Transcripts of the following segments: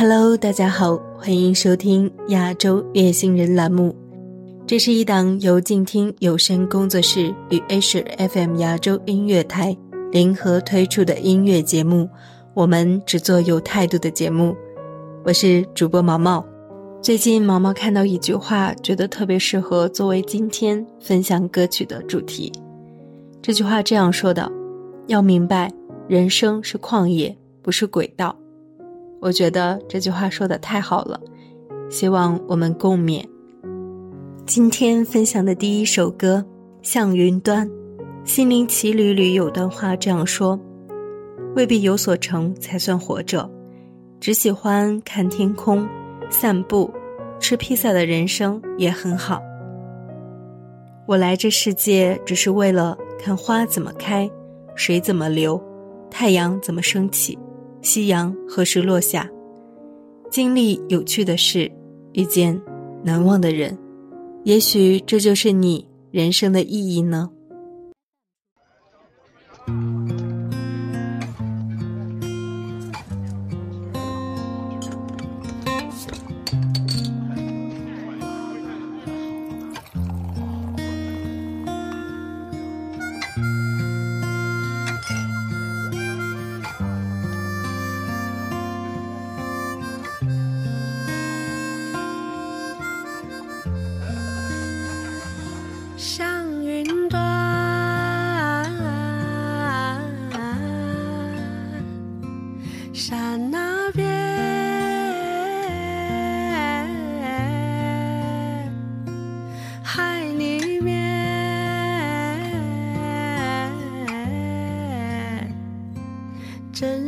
Hello，大家好，欢迎收听亚洲乐星人栏目。这是一档由静听有声工作室与 Asia FM 亚洲音乐台联合推出的音乐节目。我们只做有态度的节目。我是主播毛毛。最近毛毛看到一句话，觉得特别适合作为今天分享歌曲的主题。这句话这样说的：要明白，人生是旷野，不是轨道。我觉得这句话说的太好了，希望我们共勉。今天分享的第一首歌《向云端》，心灵奇旅里有段话这样说：未必有所成才算活着，只喜欢看天空。散步、吃披萨的人生也很好。我来这世界只是为了看花怎么开，水怎么流，太阳怎么升起，夕阳何时落下，经历有趣的事，遇见难忘的人。也许这就是你人生的意义呢。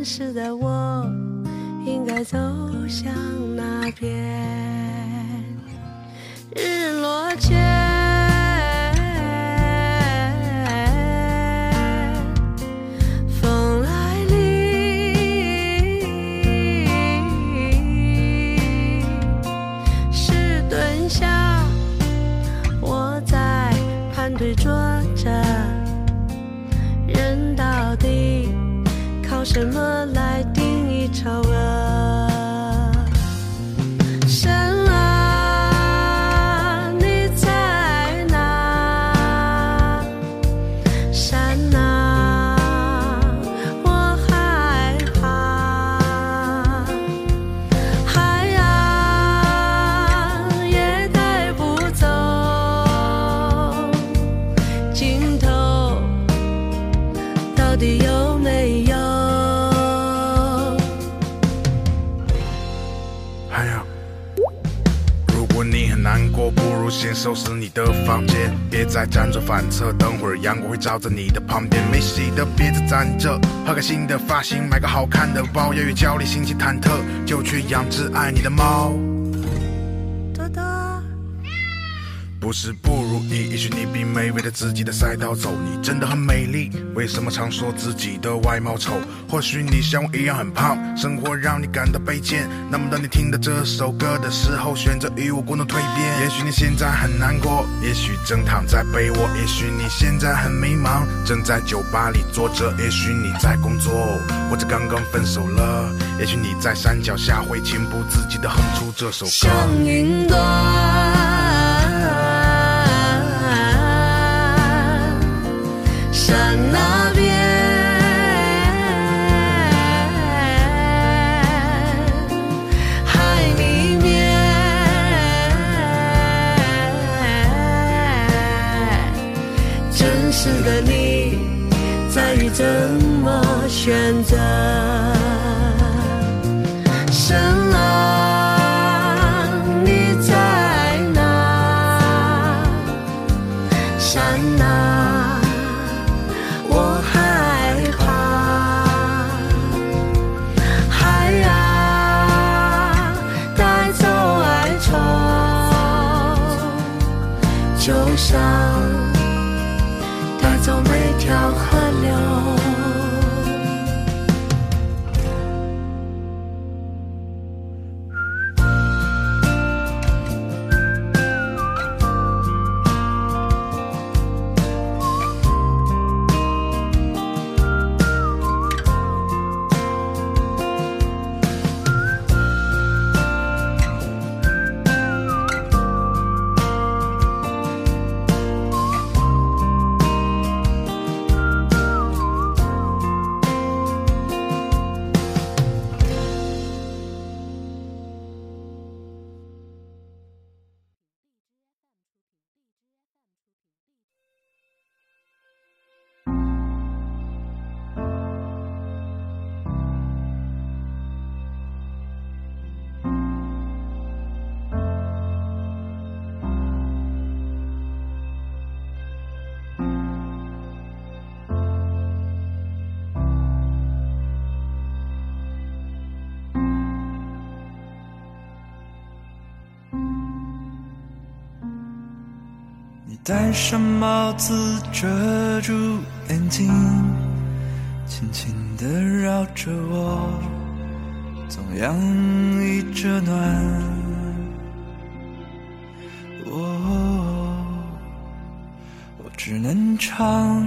真实的我，应该走向哪边？日落前。间，别再辗转反侧。等会儿阳光会照在你的旁边。没洗的别再攒着，换个新的发型，买个好看的包。要越焦虑，心情忐忑，就去养只爱你的猫。不是不如意，也许你并没围着自己的赛道走。你真的很美丽，为什么常说自己的外貌丑？或许你像我一样很胖，生活让你感到卑贱。那么当你听到这首歌的时候，选择与我共同蜕变。也许你现在很难过，也许正躺在被窝，也许你现在很迷茫，正在酒吧里坐着。也许你在工作，或者刚刚分手了。也许你在山脚下会情不自禁地哼出这首歌。像云端。怎么选择。戴上帽子遮住眼睛，轻轻地绕着我，总洋溢着暖。我，我只能唱。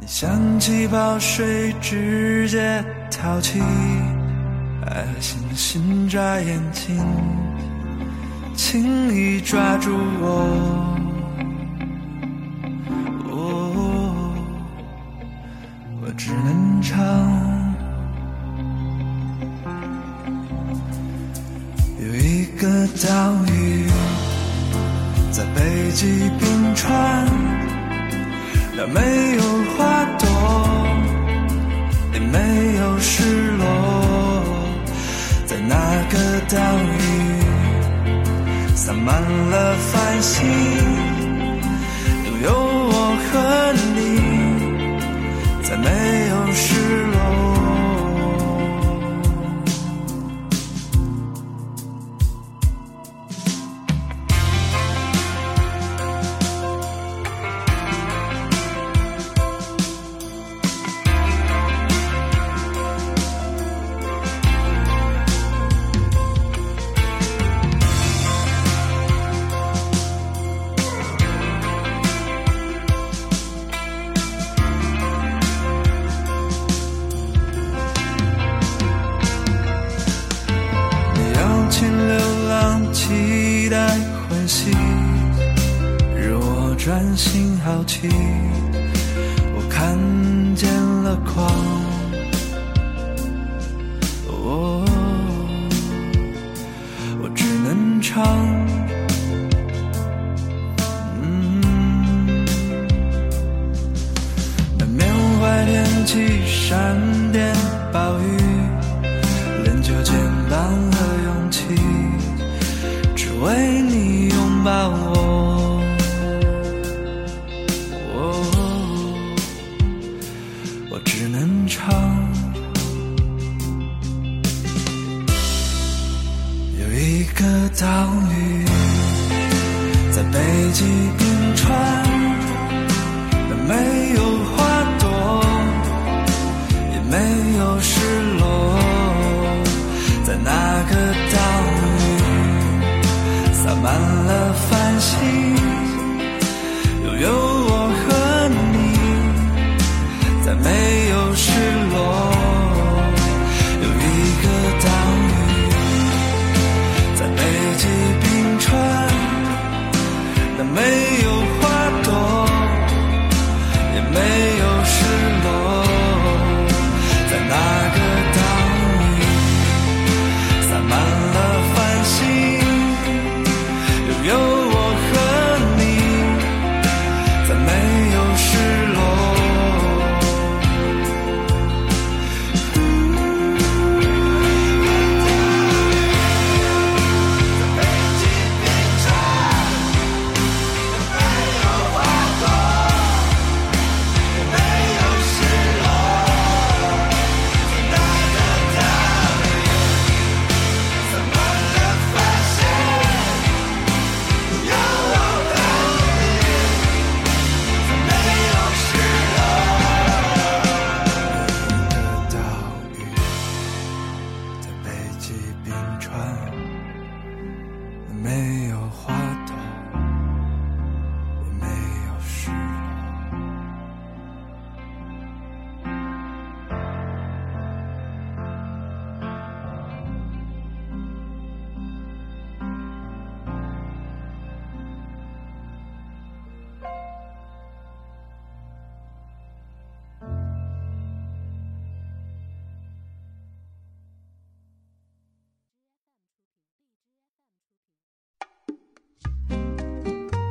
你像气泡水，直接淘气。爱和星星眨眼睛，轻易抓住我。我只能唱。有一个岛屿在北极冰川，那没有花朵，也没有失落。那个岛屿洒满了繁星，拥有好奇，我看见了光。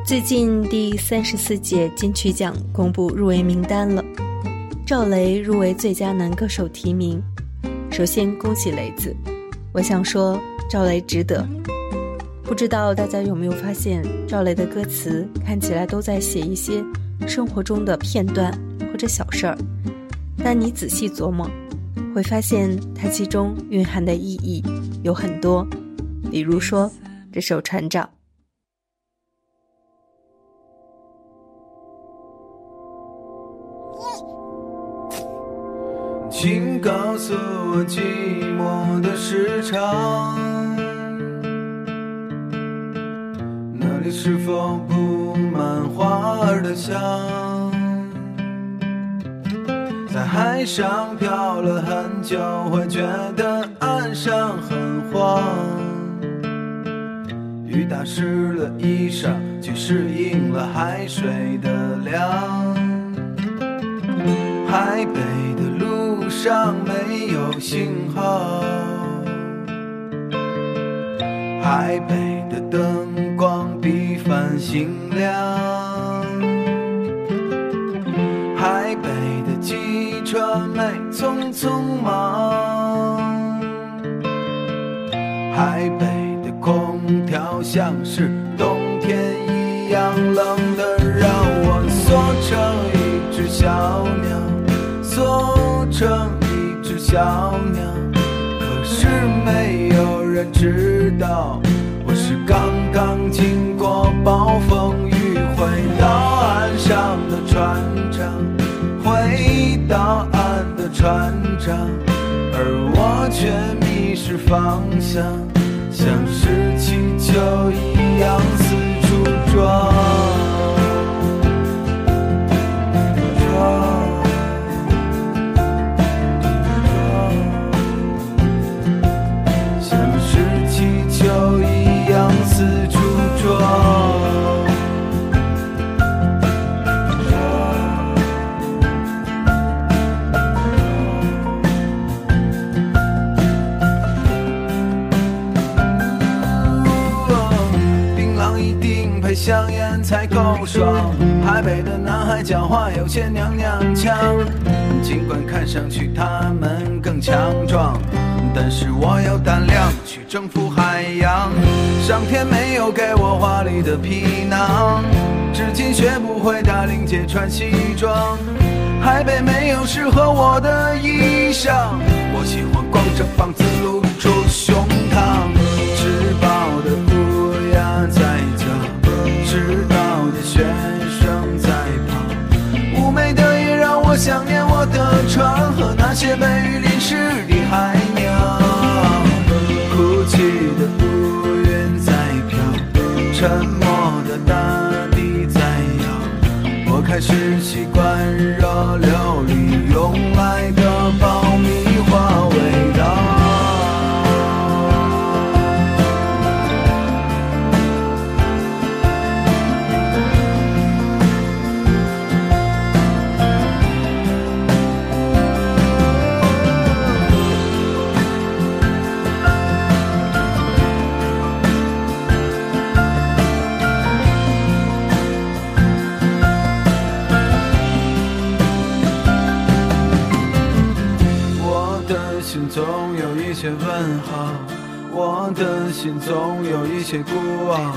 最近第三十四届金曲奖公布入围名单了，赵雷入围最佳男歌手提名。首先恭喜雷子，我想说赵雷值得。不知道大家有没有发现，赵雷的歌词看起来都在写一些生活中的片段或者小事儿，但你仔细琢磨，会发现它其中蕴含的意义有很多，比如说这首《船长》。请告诉我寂寞的时长，那里是否布满花儿的香？在海上漂了很久，会觉得岸上很慌。雨打湿了衣裳，却适应了海水的凉。海北的路上没有信号，海北的灯光比繁星亮，海北的汽车没匆匆忙，海北的空调像是冬小鸟，可是没有人知道，我是刚刚经过暴风雨，回到岸上的船长，回到岸的船长，而我却迷失方向，像是气球一样四处撞。才够爽。台北的男孩讲话有些娘娘腔，尽管看上去他们更强壮，但是我有胆量去征服海洋。上天没有给我华丽的皮囊，至今学不会打领结穿西装。台北没有适合我的衣裳，我喜欢光着膀子露出胸膛，吃饱的乌鸦在叫。迟到的学生在跑，妩媚的夜让我想念我的船和那些被雨淋湿的海鸟。哭泣的乌云在飘，沉默的大地在摇。我开始习惯热流里涌来的爆总有一些问号，我的心总有一些孤傲，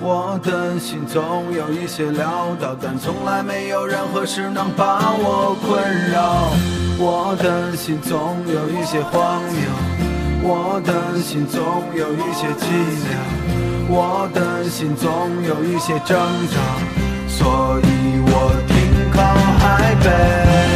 我的心总有一些潦倒，但从来没有任何事能把我困扰。我的心总有一些荒谬，我的心总有一些寂寥，我的心总有一些挣扎，所以我停靠海北。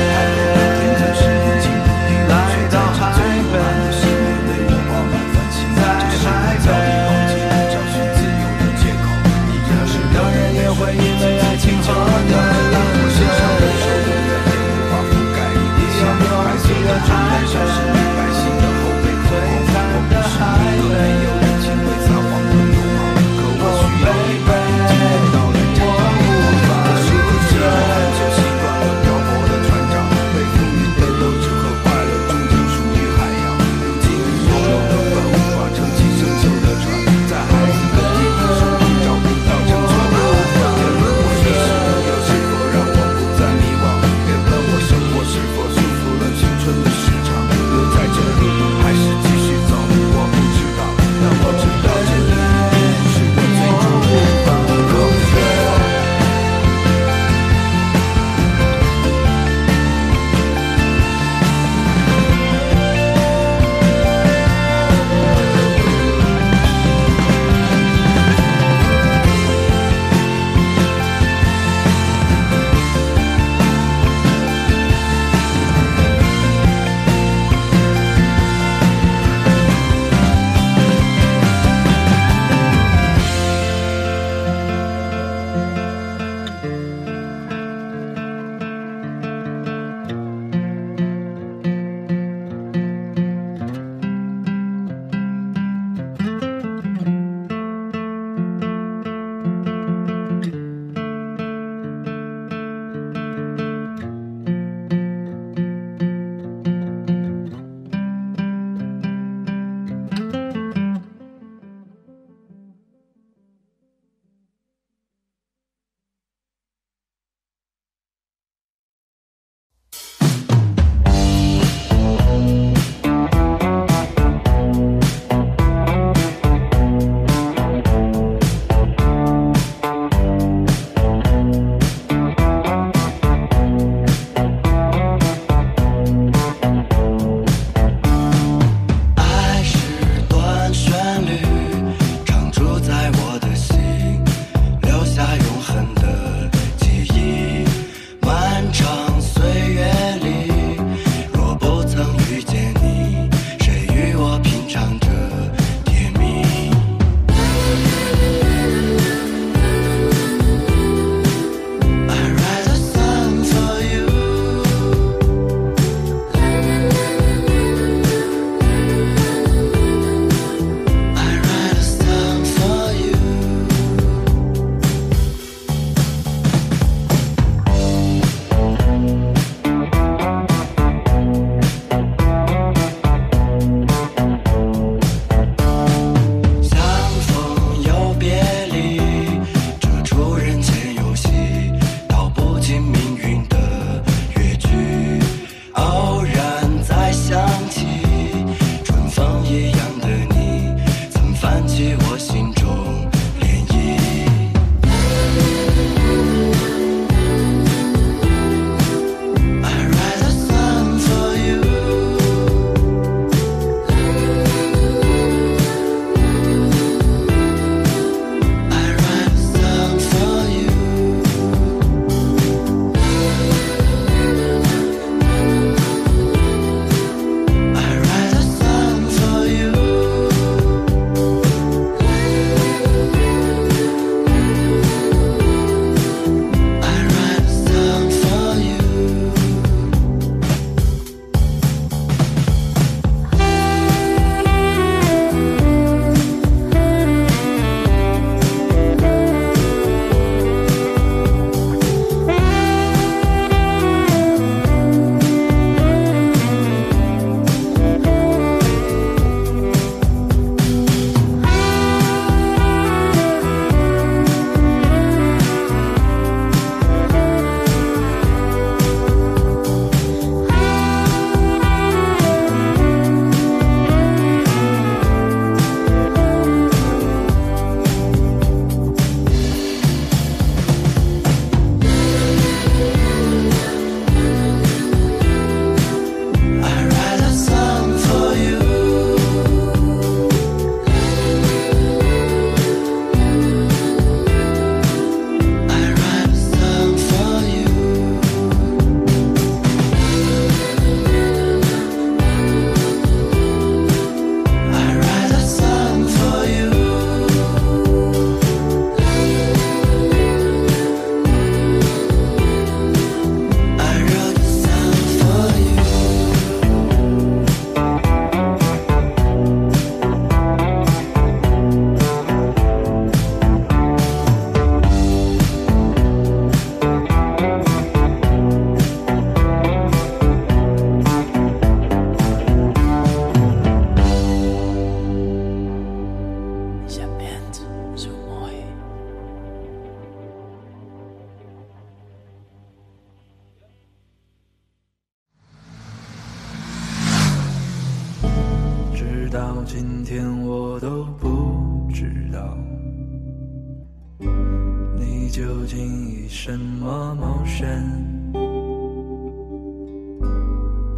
谋生？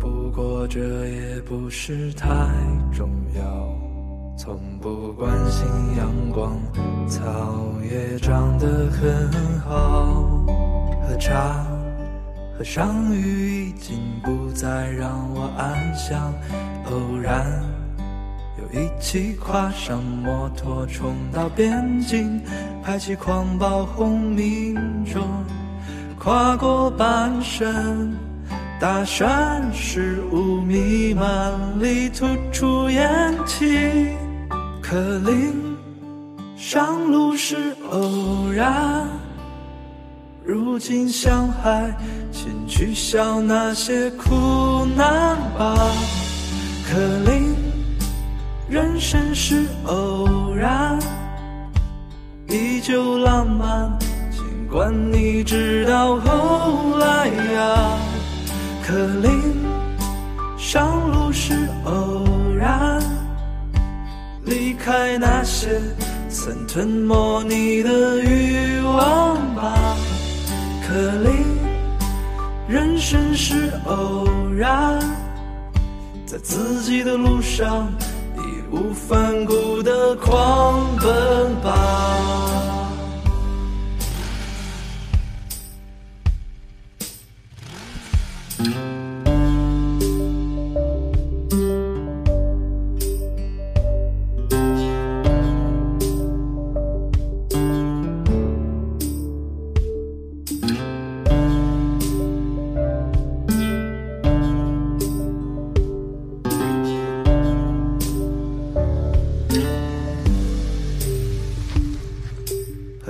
不过这也不是太重要，从不关心阳光，草也长得很好，喝茶。和上雨已经不再让我安详，偶然又一起跨上摩托冲到边境，拍起狂暴轰鸣中，跨过半生，大山是雾弥漫里吐出烟气，可林上路是偶然。如今向海，请取消那些苦难吧。可令人生是偶然，依旧浪漫。管你知道后来呀，可林上路是偶然，离开那些曾吞没你的欲望吧。可林人生是偶然，在自己的路上义无反顾的狂奔吧。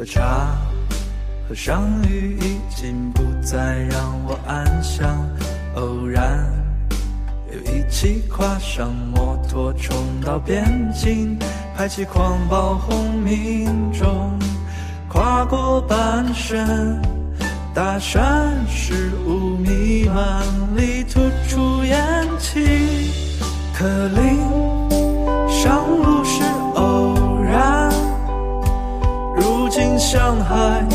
茶，和上雨已经不再让我安详，偶然又一起跨上摩托冲到边境，排起狂暴轰鸣中，跨过半生，大山是雾弥漫里吐出烟气，可令如今向海。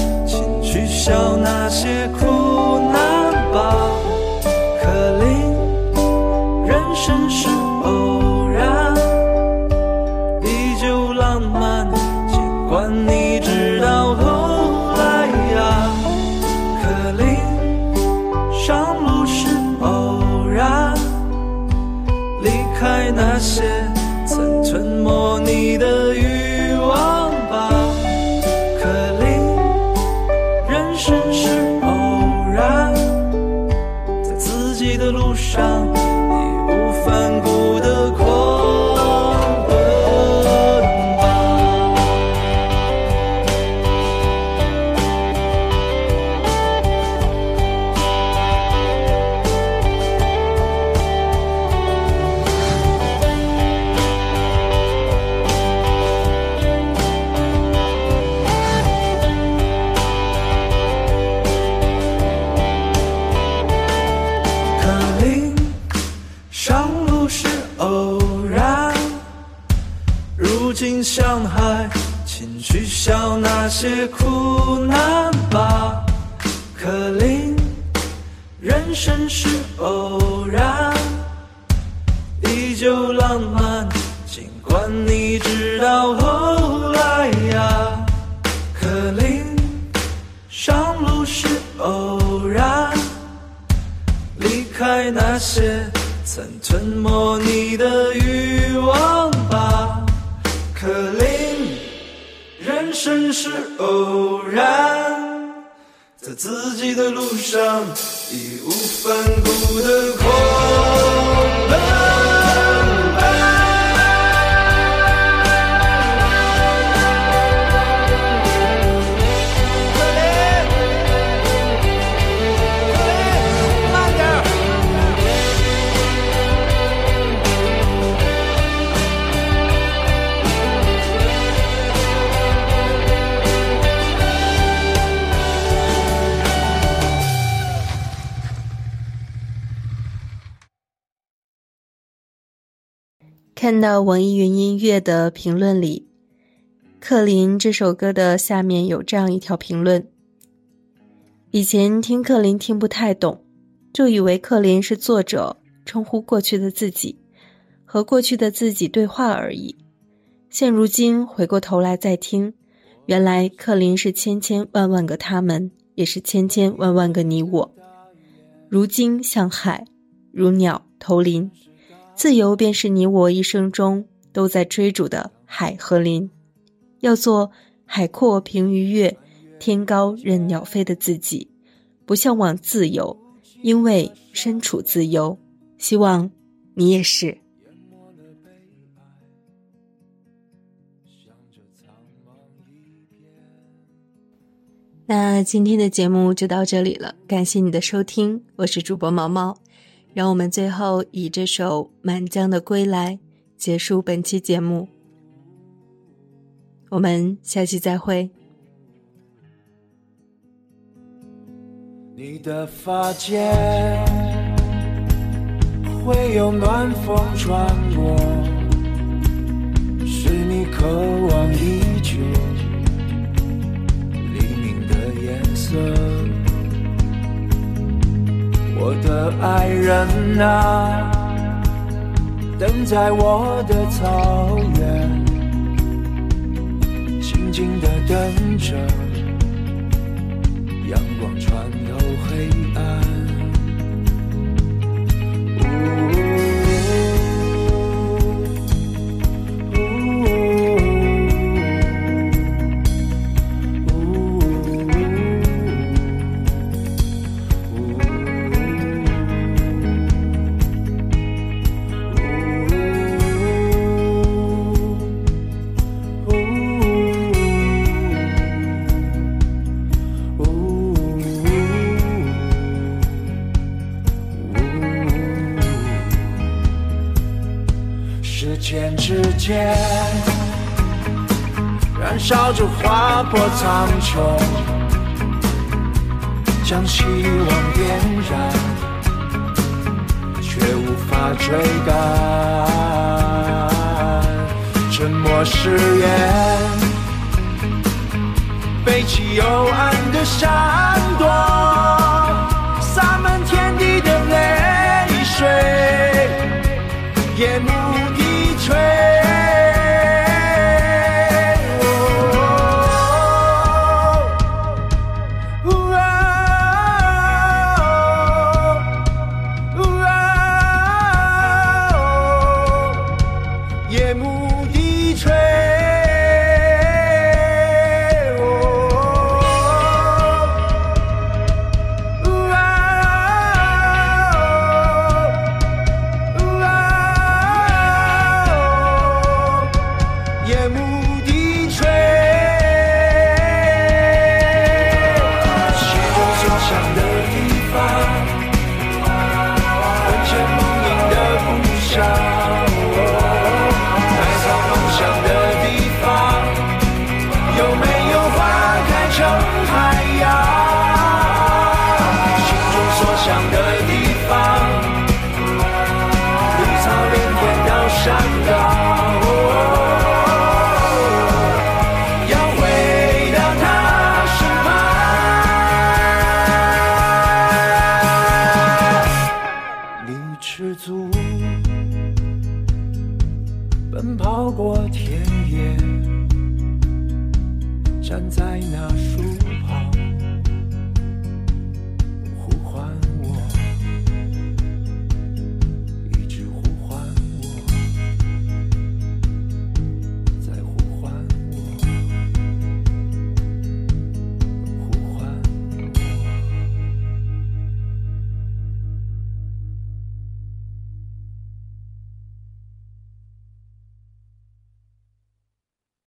取消那些苦难吧，可令人生是偶然，依旧浪漫。尽管你知道后来呀，可令上路是偶然，离开那些曾吞没你的人生是偶然，依旧浪漫。尽管你知道后来呀，可令上路是偶然，离开那些曾吞没你的欲望吧，可令。人生是偶然，在自己的路上义无反顾的狂看到网易云音乐的评论里，《克林》这首歌的下面有这样一条评论：以前听克林听不太懂，就以为克林是作者称呼过去的自己，和过去的自己对话而已。现如今回过头来再听，原来克林是千千万万个他们，也是千千万万个你我。如今像海，如鸟投林，自由便是你我一生中都在追逐的海和林。要做海阔凭鱼跃，天高任鸟飞的自己，不向往自由，因为身处自由。希望你也是。那今天的节目就到这里了，感谢你的收听，我是主播毛毛。让我们最后以这首《满江的归来》结束本期节目，我们下期再会。你的发间会有暖风穿过，是你渴望已久。我的爱人啊，等在我的草原，静静的等着，划破苍穹，将希望点燃，却无法追赶。沉默誓言，背起幽暗的闪躲，